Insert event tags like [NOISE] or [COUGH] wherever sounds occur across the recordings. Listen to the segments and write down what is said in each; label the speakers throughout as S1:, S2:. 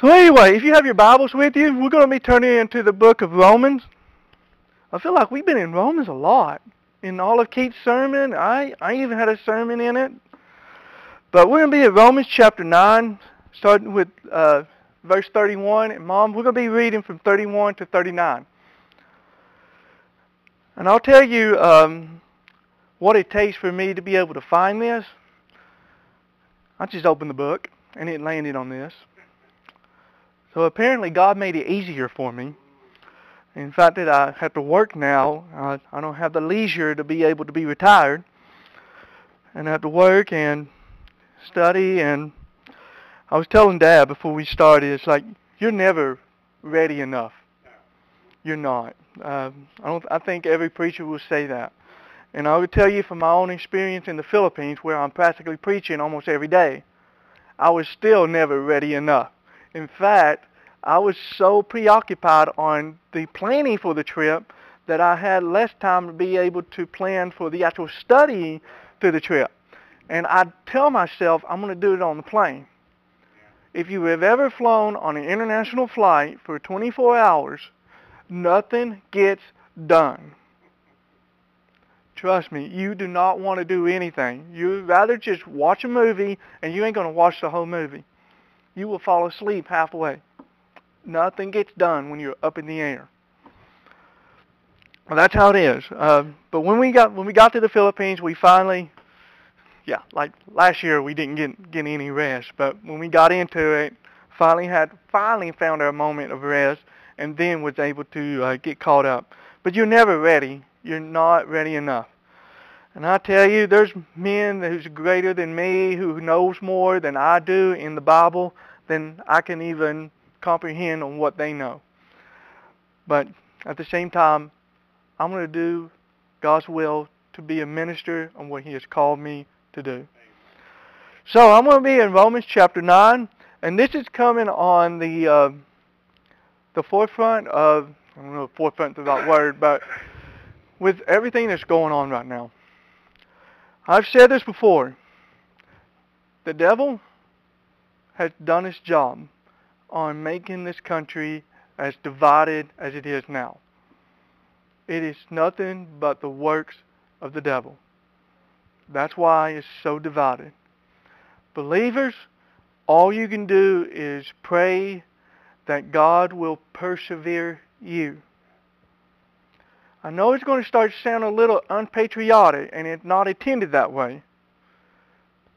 S1: So anyway, if you have your Bibles with you, we're going to be turning into the book of Romans. I feel like we've been in Romans a lot. In all of Keith's sermon, I, I even had a sermon in it. But we're going to be at Romans chapter 9, starting with uh, verse 31. And Mom, we're going to be reading from 31 to 39. And I'll tell you um, what it takes for me to be able to find this. I just opened the book, and it landed on this. So apparently God made it easier for me. In fact, that I have to work now, I, I don't have the leisure to be able to be retired. And I have to work and study. And I was telling Dad before we started, it's like, you're never ready enough. You're not. Um, I, don't, I think every preacher will say that. And I would tell you from my own experience in the Philippines, where I'm practically preaching almost every day, I was still never ready enough. In fact, I was so preoccupied on the planning for the trip that I had less time to be able to plan for the actual study through the trip. And I tell myself I'm going to do it on the plane. If you have ever flown on an international flight for 24 hours, nothing gets done. Trust me, you do not want to do anything. You'd rather just watch a movie and you ain't going to watch the whole movie you will fall asleep halfway. Nothing gets done when you're up in the air. Well, that's how it is. Uh, but when we got when we got to the Philippines, we finally, yeah, like last year we didn't get get any rest. But when we got into it, finally had finally found our moment of rest, and then was able to uh, get caught up. But you're never ready. You're not ready enough. And I tell you, there's men who's greater than me, who knows more than I do in the Bible, than I can even comprehend on what they know. But at the same time, I'm going to do God's will to be a minister on what He has called me to do. So I'm going to be in Romans chapter 9, and this is coming on the uh, the forefront of, I don't know if forefront is that word, but with everything that's going on right now. I've said this before. The devil has done his job on making this country as divided as it is now. It is nothing but the works of the devil. That's why it's so divided. Believers, all you can do is pray that God will persevere you. I know it's going to start to sound a little unpatriotic, and it's not intended that way.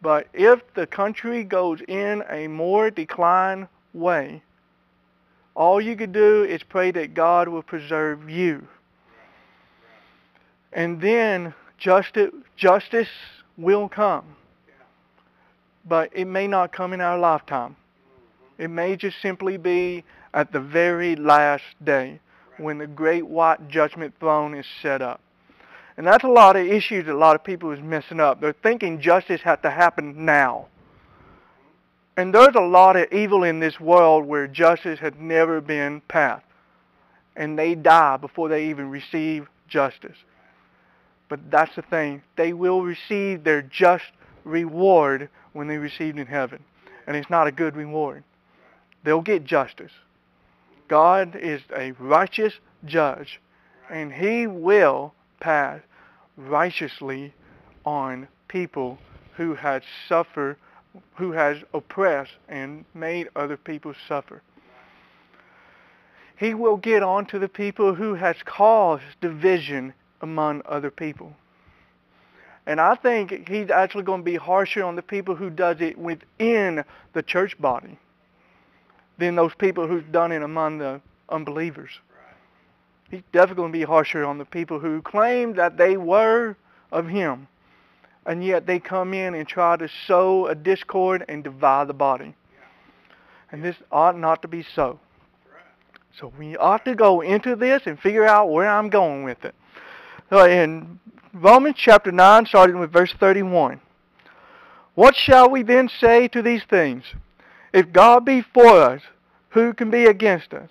S1: But if the country goes in a more decline way, all you could do is pray that God will preserve you. And then justice, justice will come. But it may not come in our lifetime. It may just simply be at the very last day when the great white judgment throne is set up. And that's a lot of issues that a lot of people is messing up. They're thinking justice has to happen now. And there's a lot of evil in this world where justice has never been passed. And they die before they even receive justice. But that's the thing. They will receive their just reward when they receive in heaven. And it's not a good reward. They'll get justice. God is a righteous judge, and he will pass righteously on people who has suffered, who has oppressed and made other people suffer. He will get on to the people who has caused division among other people. And I think he's actually going to be harsher on the people who does it within the church body than those people who've done it among the unbelievers. He's definitely going to be harsher on the people who claim that they were of him, and yet they come in and try to sow a discord and divide the body. And this ought not to be so. So we ought to go into this and figure out where I'm going with it. So in Romans chapter 9, starting with verse 31. What shall we then say to these things? If God be for us, who can be against us?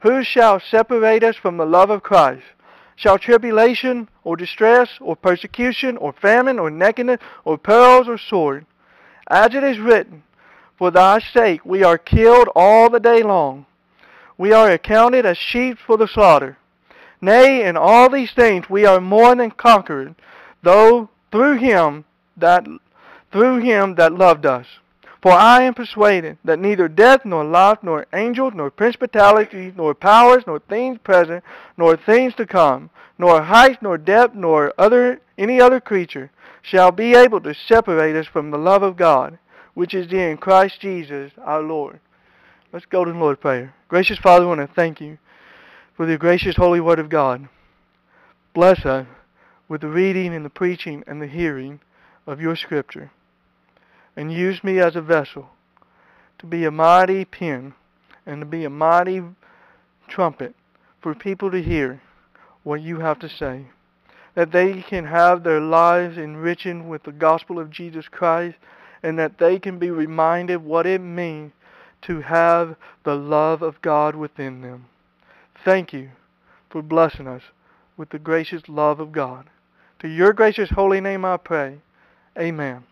S1: Who shall separate us from the love of Christ? Shall tribulation, or distress, or persecution, or famine, or nakedness, or perils, or sword? As it is written, For thy sake we are killed all the day long. We are accounted as sheep for the slaughter. Nay, in all these things we are more than conquerors, though through him that through him that loved us. For I am persuaded that neither death, nor life, nor angels, nor principalities, nor powers, nor things present, nor things to come, nor height, nor depth, nor other any other creature shall be able to separate us from the love of God, which is in Christ Jesus our Lord. Let's go to the Lord prayer. Gracious Father, I want to thank you for the gracious holy word of God. Bless us with the reading and the preaching and the hearing of your scripture. And use me as a vessel to be a mighty pen and to be a mighty trumpet for people to hear what you have to say. That they can have their lives enriched with the gospel of Jesus Christ and that they can be reminded what it means to have the love of God within them. Thank you for blessing us with the gracious love of God. To your gracious holy name I pray. Amen.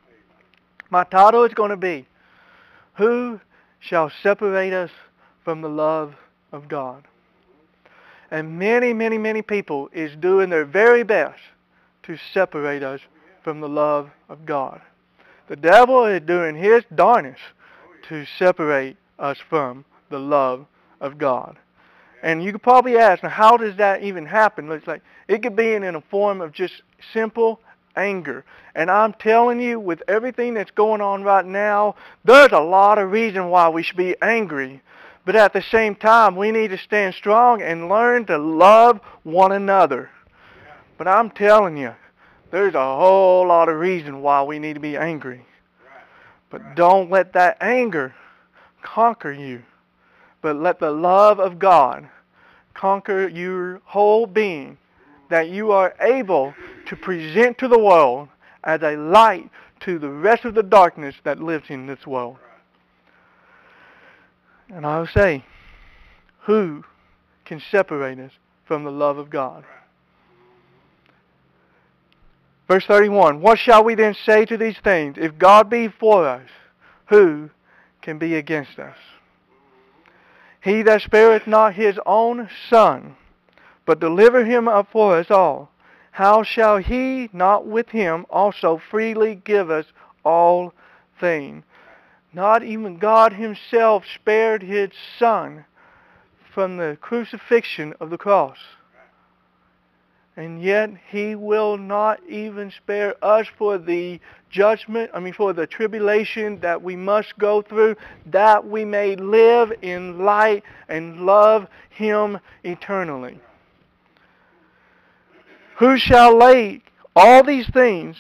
S1: My title is going to be, Who Shall Separate Us from the Love of God? And many, many, many people is doing their very best to separate us from the love of God. The devil is doing his darnest to separate us from the love of God. And you could probably ask, now how does that even happen? It's like it could be in, in a form of just simple anger. And I'm telling you, with everything that's going on right now, there's a lot of reason why we should be angry. But at the same time, we need to stand strong and learn to love one another. But I'm telling you, there's a whole lot of reason why we need to be angry. But don't let that anger conquer you. But let the love of God conquer your whole being that you are able to present to the world as a light to the rest of the darkness that lives in this world. And I will say, who can separate us from the love of God? Verse 31, What shall we then say to these things? If God be for us, who can be against us? He that spareth not his own son, but delivered him up for us all, how shall he not with him also freely give us all things? Not even God himself spared his son from the crucifixion of the cross. And yet he will not even spare us for the judgment, I mean for the tribulation that we must go through, that we may live in light and love him eternally. Who shall lay all these things,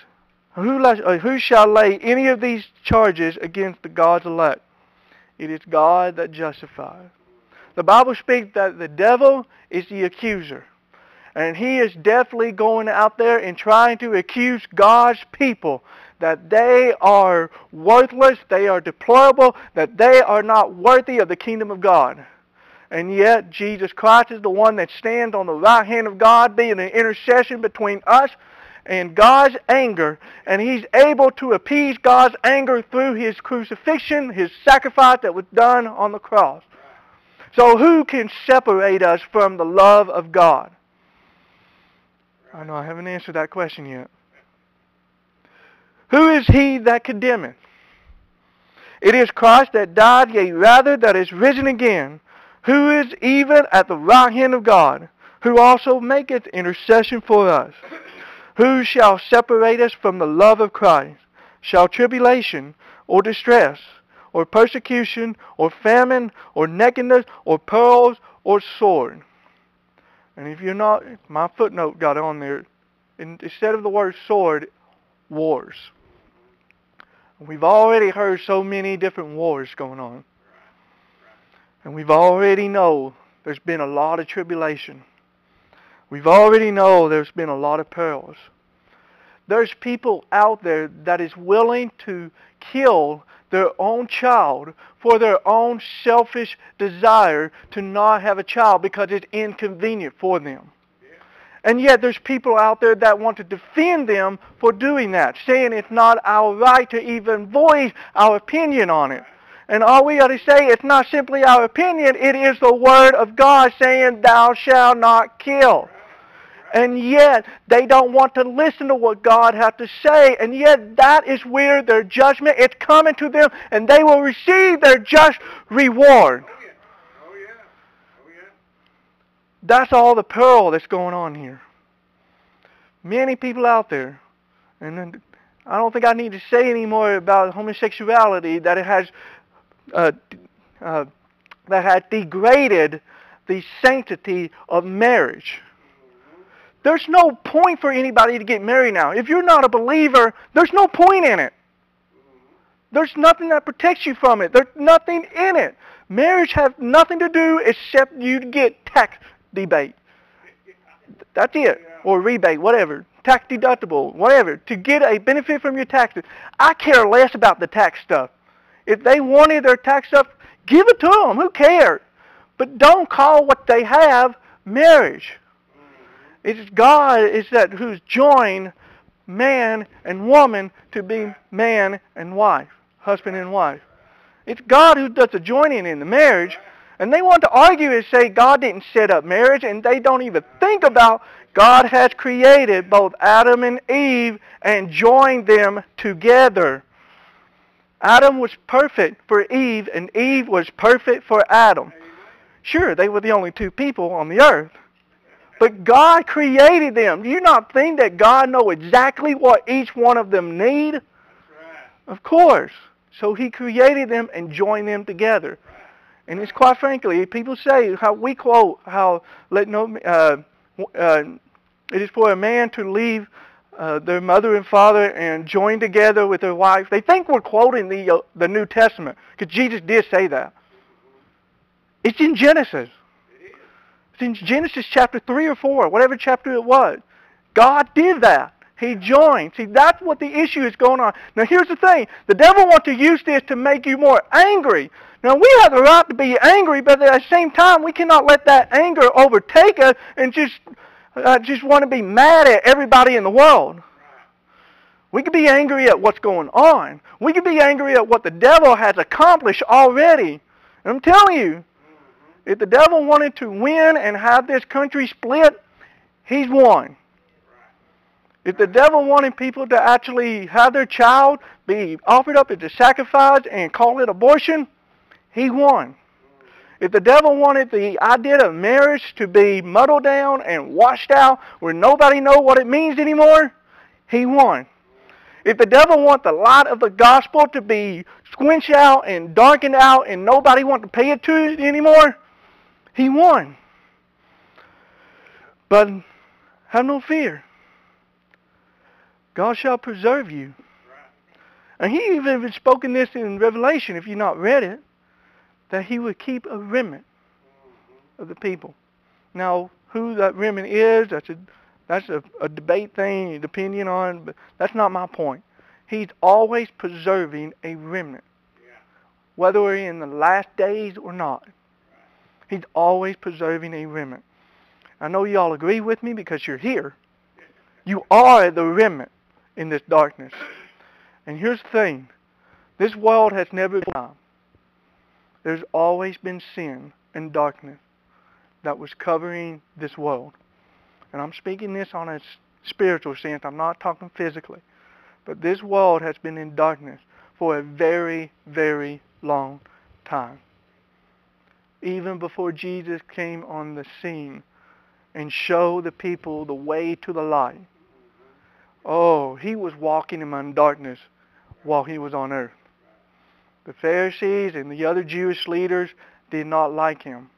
S1: who, uh, who shall lay any of these charges against the God's elect? It is God that justifies. The Bible speaks that the devil is the accuser. And he is definitely going out there and trying to accuse God's people that they are worthless, they are deplorable, that they are not worthy of the kingdom of God. And yet Jesus Christ is the one that stands on the right hand of God, being an intercession between us and God's anger. And he's able to appease God's anger through his crucifixion, his sacrifice that was done on the cross. So who can separate us from the love of God? I know I haven't answered that question yet. Who is he that condemneth? It is Christ that died, yea, rather that is risen again, who is even at the right hand of God, who also maketh intercession for us. Who shall separate us from the love of Christ? Shall tribulation, or distress, or persecution, or famine, or nakedness, or pearls, or sword? And if you're not, my footnote got on there. Instead of the word sword, wars. We've already heard so many different wars going on. And we've already know there's been a lot of tribulation. We've already know there's been a lot of perils. There's people out there that is willing to kill their own child for their own selfish desire to not have a child because it's inconvenient for them. And yet there's people out there that want to defend them for doing that, saying it's not our right to even voice our opinion on it. And all we got to say, it's not simply our opinion, it is the Word of God saying, thou shalt not kill. And yet, they don't want to listen to what God has to say. And yet, that is where their judgment is coming to them, and they will receive their just reward. That's all the peril that's going on here. Many people out there, and I don't think I need to say any more about homosexuality, that it has uh, uh, that had degraded the sanctity of marriage. There's no point for anybody to get married now. If you're not a believer, there's no point in it. There's nothing that protects you from it. There's nothing in it. Marriage has nothing to do except you get tax debate. That's it. Or rebate, whatever. Tax deductible, whatever. To get a benefit from your taxes. I care less about the tax stuff. If they wanted their tax stuff, give it to them. Who cares? But don't call what they have marriage. It's God is that who's joined man and woman to be man and wife, husband and wife. It's God who does the joining in the marriage. And they want to argue and say God didn't set up marriage, and they don't even think about God has created both Adam and Eve and joined them together. Adam was perfect for Eve, and Eve was perfect for Adam. Sure, they were the only two people on the earth. But God created them. Do you not think that God know exactly what each one of them need?
S2: Right.
S1: Of course. So he created them and joined them together. And it's quite frankly, people say how we quote how let no uh, uh, it is for a man to leave uh, their mother and father and join together with their wife. They think we're quoting the uh, the New Testament because Jesus did say that. It's in Genesis. It's in Genesis chapter 3 or 4, whatever chapter it was. God did that. He joined. See, that's what the issue is going on. Now, here's the thing. The devil wants to use this to make you more angry. Now, we have the right to be angry, but at the same time, we cannot let that anger overtake us and just, uh, just want to be mad at everybody in the world. We could be angry at what's going on. We could be angry at what the devil has accomplished already. I'm telling you, if the devil wanted to win and have this country split, he's won. If the devil wanted people to actually have their child be offered up as a sacrifice and call it abortion, he won. If the devil wanted the idea of marriage to be muddled down and washed out where nobody know what it means anymore, he won. If the devil want the light of the gospel to be squinched out and darkened out and nobody want to pay it to it anymore, he won. But have no fear. God shall preserve you. And he even spoken this in Revelation, if you've not read it, that he would keep a remnant of the people. Now, who that remnant is, that's a that's a, a debate thing, depending on, but that's not my point. He's always preserving a remnant, whether we're in the last days or not. He's always preserving a remnant. I know you all agree with me because you're here. You are the remnant in this darkness. And here's the thing. This world has never been There's always been sin and darkness that was covering this world. And I'm speaking this on a spiritual sense. I'm not talking physically. But this world has been in darkness for a very, very long time even before Jesus came on the scene and showed the people the way to the light. Oh, he was walking among darkness while he was on earth. The Pharisees and the other Jewish leaders did not like him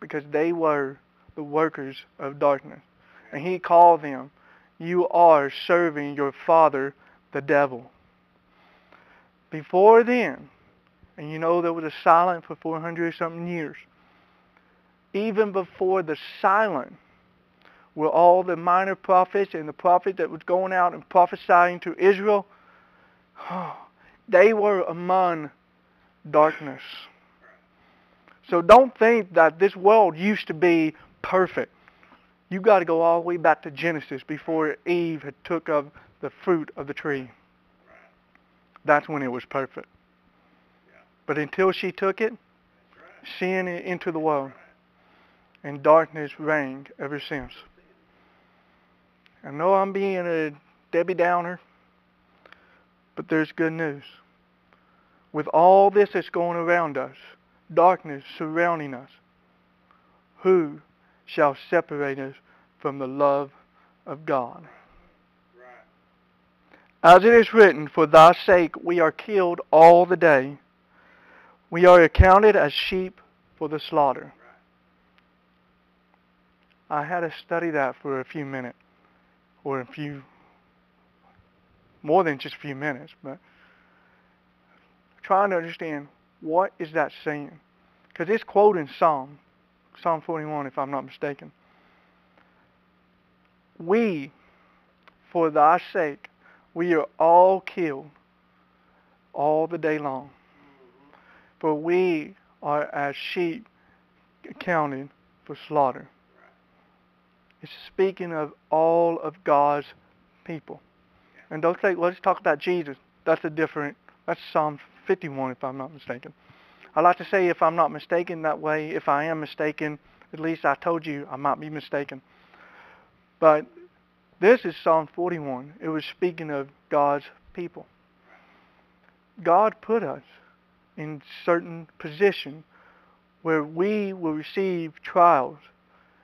S1: because they were the workers of darkness. And he called them, you are serving your father, the devil. Before then, and you know there was a silent for 400 something years. even before the silent, were all the minor prophets and the prophet that was going out and prophesying to Israel, [SIGHS] they were among darkness. So don't think that this world used to be perfect. You've got to go all the way back to Genesis before Eve had took of the fruit of the tree. That's when it was perfect. But until she took it, sin into the world, and darkness reigned ever since. I know I'm being a Debbie Downer, but there's good news. With all this that's going around us, darkness surrounding us, who shall separate us from the love of God? As it is written, For thy sake we are killed all the day. We are accounted as sheep for the slaughter. I had to study that for a few minutes, or a few, more than just a few minutes, but trying to understand what is that saying. Because it's quoting Psalm, Psalm 41 if I'm not mistaken. We, for thy sake, we are all killed all the day long. For we are as sheep accounted for slaughter. It's speaking of all of God's people. And don't say, let's talk about Jesus. That's a different, that's Psalm 51 if I'm not mistaken. I like to say if I'm not mistaken that way, if I am mistaken, at least I told you I might be mistaken. But this is Psalm 41. It was speaking of God's people. God put us in certain position where we will receive trials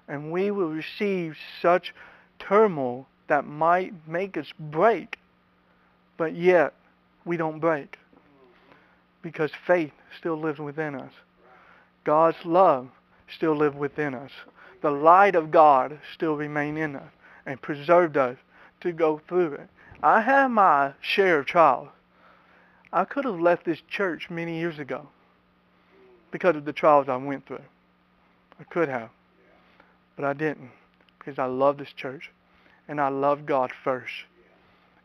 S1: and we will receive such turmoil that might make us break, but yet we don't break because faith still lives within us. God's love still lives within us. The light of God still remains in us and preserved us to go through it. I had my share of trials. I could have left this church many years ago because of the trials I went through. I could have, but I didn't because I love this church and I love God first.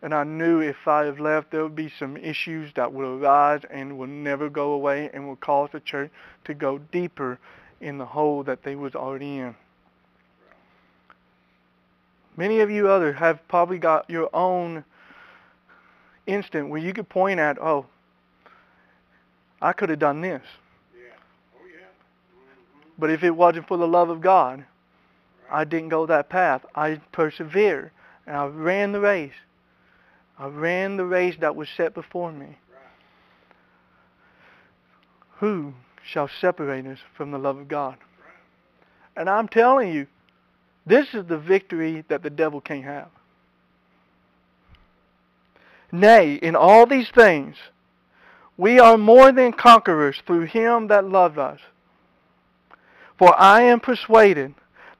S1: And I knew if I had left, there would be some issues that would arise and would never go away and would cause the church to go deeper in the hole that they was already in. Many of you others have probably got your own instant where you could point at, oh, I could have done this.
S2: Yeah. Oh yeah. Mm-hmm.
S1: But if it wasn't for the love of God, I didn't go that path. I persevered and I ran the race. I ran the race that was set before me. Who shall separate us from the love of God? And I'm telling you, this is the victory that the devil can't have. Nay, in all these things, we are more than conquerors through him that loved us. For I am persuaded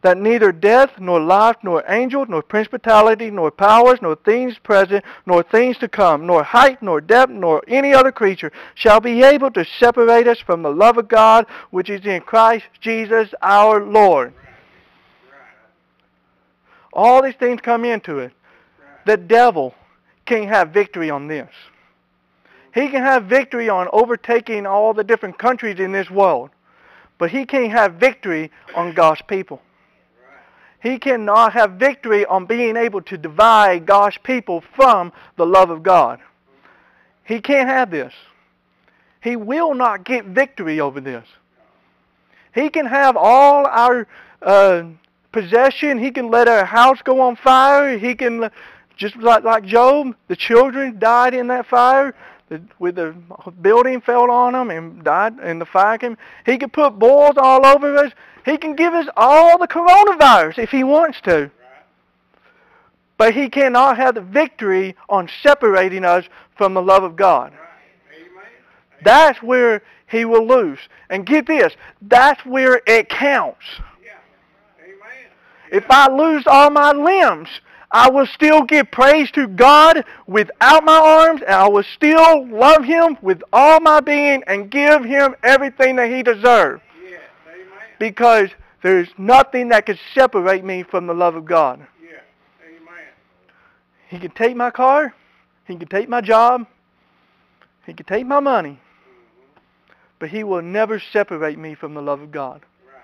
S1: that neither death, nor life, nor angels, nor principality, nor powers, nor things present, nor things to come, nor height, nor depth, nor any other creature shall be able to separate us from the love of God which is in Christ Jesus our Lord. All these things come into it. The devil can't have victory on this. He can have victory on overtaking all the different countries in this world, but he can't have victory on God's people. He cannot have victory on being able to divide God's people from the love of God. He can't have this. He will not get victory over this. He can have all our uh, possession. He can let our house go on fire. He can, just like, like Job, the children died in that fire. The, with the building fell on them and died in the fire came. He could put boils all over us. He can give us all the coronavirus if he wants to. But he cannot have the victory on separating us from the love of God. That's where he will lose. And get this, that's where it counts. If I lose all my limbs, I will still give praise to God without my arms, and I will still love him with all my being and give him everything that he deserves. Because There is nothing that can separate me from the love of God.
S2: Yeah. Amen.
S1: He can take my car. He can take my job. He can take my money. Mm-hmm. But he will never separate me from the love of God.
S2: Right.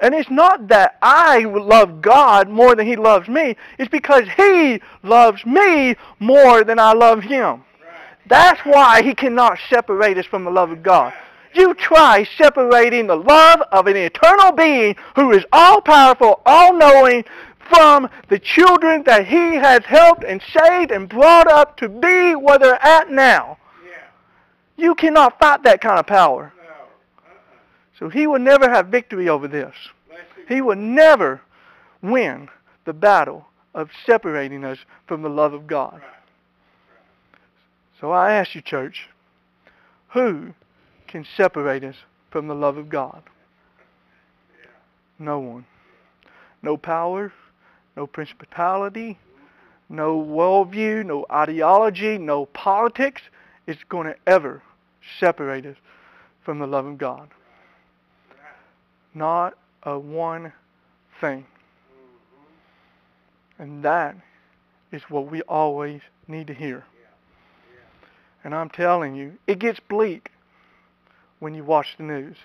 S1: And it's not that I love God more than he loves me. It's because he loves me more than I love him.
S2: Right.
S1: That's why he cannot separate us from the love of God. You try separating the love of an eternal being who is all powerful, all knowing from the children that he has helped and saved and brought up to be where they're at now.
S2: Yeah.
S1: You cannot fight that kind of power.
S2: No. Uh-uh.
S1: So he will never have victory over this. He will never win the battle of separating us from the love of God.
S2: Right.
S1: So I ask you, church, who can separate us from the love of God? No one. No power, no principality, no worldview, no ideology, no politics is going to ever separate us from the love of God. Not a one thing. And that is what we always need to hear. And I'm telling you, it gets bleak when you watch the news.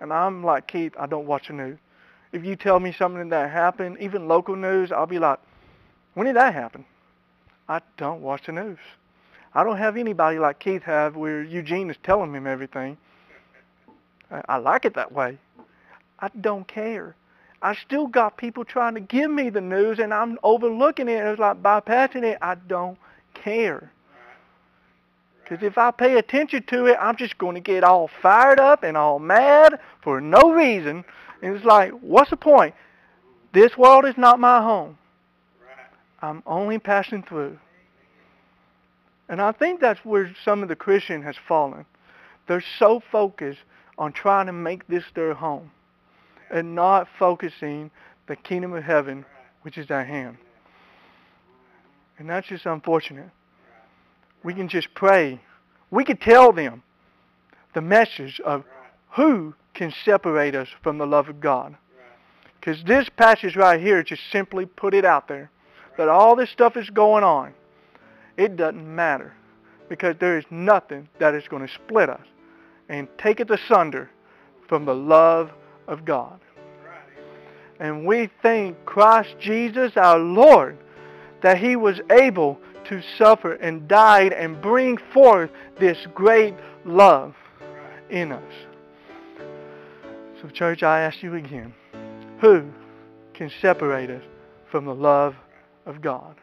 S1: And I'm like Keith, I don't watch the news. If you tell me something that happened, even local news, I'll be like, when did that happen? I don't watch the news. I don't have anybody like Keith have where Eugene is telling him everything. I, I like it that way. I don't care. I still got people trying to give me the news and I'm overlooking it. It's like bypassing it. I don't care. Because if I pay attention to it, I'm just going to get all fired up and all mad for no reason. And it's like, what's the point? This world is not my home. I'm only passing through. And I think that's where some of the Christian has fallen. They're so focused on trying to make this their home and not focusing the kingdom of heaven, which is at hand. And that's just unfortunate. We can just pray. We can tell them the message of who can separate us from the love of God. Because this passage right here just simply put it out there that all this stuff is going on. It doesn't matter because there is nothing that is going to split us and take it asunder from the love of God. And we thank Christ Jesus our Lord that he was able to suffer and died and bring forth this great love in us. So church, I ask you again, who can separate us from the love of God?